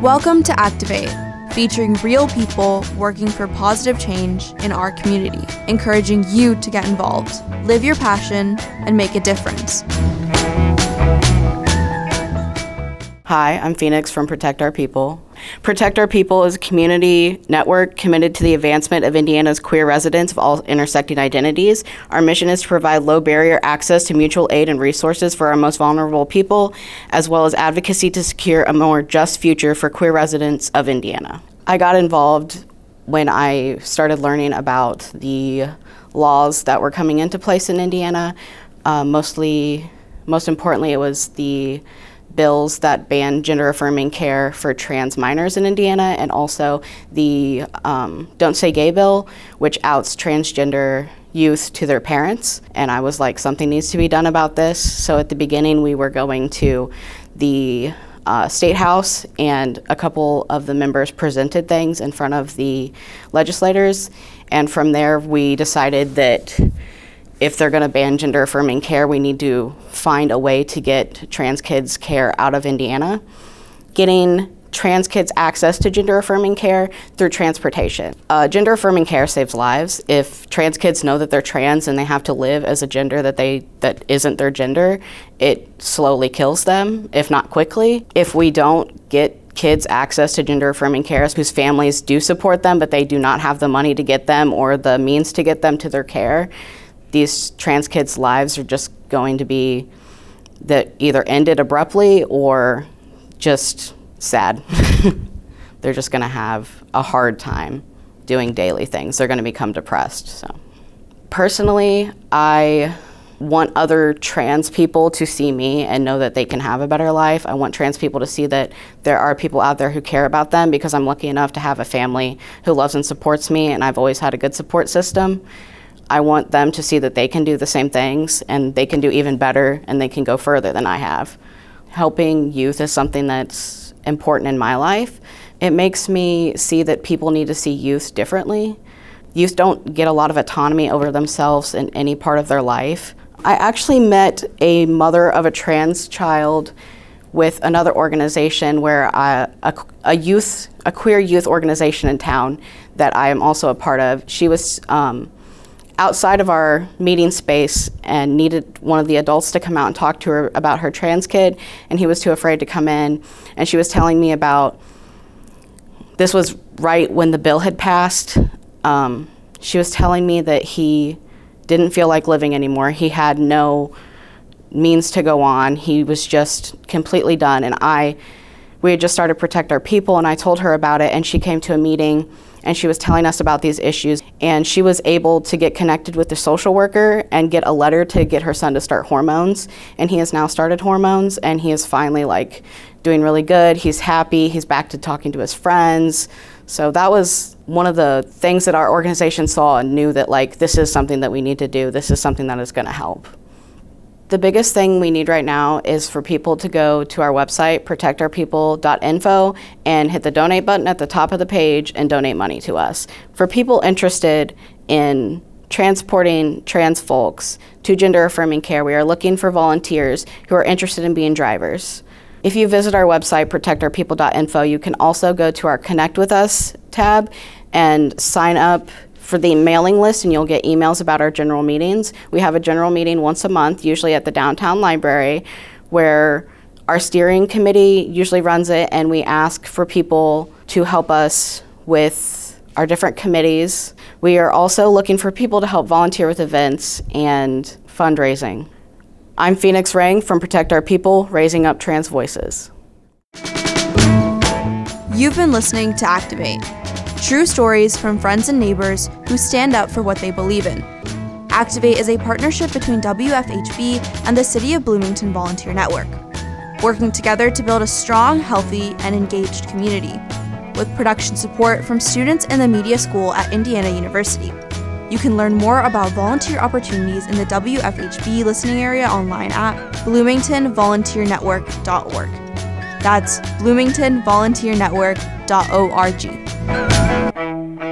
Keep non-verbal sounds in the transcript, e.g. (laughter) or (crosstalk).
Welcome to Activate, featuring real people working for positive change in our community, encouraging you to get involved, live your passion, and make a difference. Hi, I'm Phoenix from Protect Our People. Protect Our People is a community network committed to the advancement of Indiana's queer residents of all intersecting identities. Our mission is to provide low barrier access to mutual aid and resources for our most vulnerable people, as well as advocacy to secure a more just future for queer residents of Indiana. I got involved when I started learning about the laws that were coming into place in Indiana. Uh, mostly, most importantly, it was the bills that ban gender affirming care for trans minors in Indiana, and also the um, Don't Say Gay bill, which outs transgender youth to their parents. And I was like, something needs to be done about this. So at the beginning, we were going to the uh, State House, and a couple of the members presented things in front of the legislators. And from there, we decided that if they're going to ban gender affirming care, we need to find a way to get trans kids care out of Indiana. Getting trans kids access to gender affirming care through transportation. Uh, gender affirming care saves lives. If trans kids know that they're trans and they have to live as a gender that they that isn't their gender, it slowly kills them, if not quickly. If we don't get kids access to gender affirming care whose families do support them but they do not have the money to get them or the means to get them to their care, these trans kids' lives are just going to be that either ended abruptly or just sad. (laughs) They're just going to have a hard time doing daily things. They're going to become depressed. So, personally, I want other trans people to see me and know that they can have a better life. I want trans people to see that there are people out there who care about them because I'm lucky enough to have a family who loves and supports me, and I've always had a good support system. I want them to see that they can do the same things and they can do even better and they can go further than I have. Helping youth is something that's important in my life. It makes me see that people need to see youth differently. Youth don't get a lot of autonomy over themselves in any part of their life. I actually met a mother of a trans child with another organization where I, a, a, youth, a queer youth organization in town that I am also a part of. She was um, outside of our meeting space and needed one of the adults to come out and talk to her about her trans kid, and he was too afraid to come in. And she was telling me about this was right when the bill had passed. Um, she was telling me that he didn't feel like living anymore. He had no means to go on. He was just completely done. And I, we had just started Protect Our People, and I told her about it, and she came to a meeting and she was telling us about these issues. And she was able to get connected with the social worker and get a letter to get her son to start hormones. And he has now started hormones, and he is finally like doing really good. He's happy. He's back to talking to his friends. So that was one of the things that our organization saw and knew that like this is something that we need to do. This is something that is going to help. The biggest thing we need right now is for people to go to our website, protectourpeople.info, and hit the donate button at the top of the page and donate money to us. For people interested in transporting trans folks to gender affirming care, we are looking for volunteers who are interested in being drivers. If you visit our website, protectourpeople.info, you can also go to our Connect with Us tab and sign up for the mailing list and you'll get emails about our general meetings. We have a general meeting once a month, usually at the downtown library, where our steering committee usually runs it and we ask for people to help us with our different committees. We are also looking for people to help volunteer with events and fundraising. I'm Phoenix Rayng from Protect Our People, raising up trans voices. You've been listening to Activate True stories from friends and neighbors who stand up for what they believe in. Activate is a partnership between WFHB and the City of Bloomington Volunteer Network, working together to build a strong, healthy, and engaged community, with production support from students in the media school at Indiana University. You can learn more about volunteer opportunities in the WFHB listening area online at bloomingtonvolunteernetwork.org. That's bloomingtonvolunteernetwork.org. Thank you.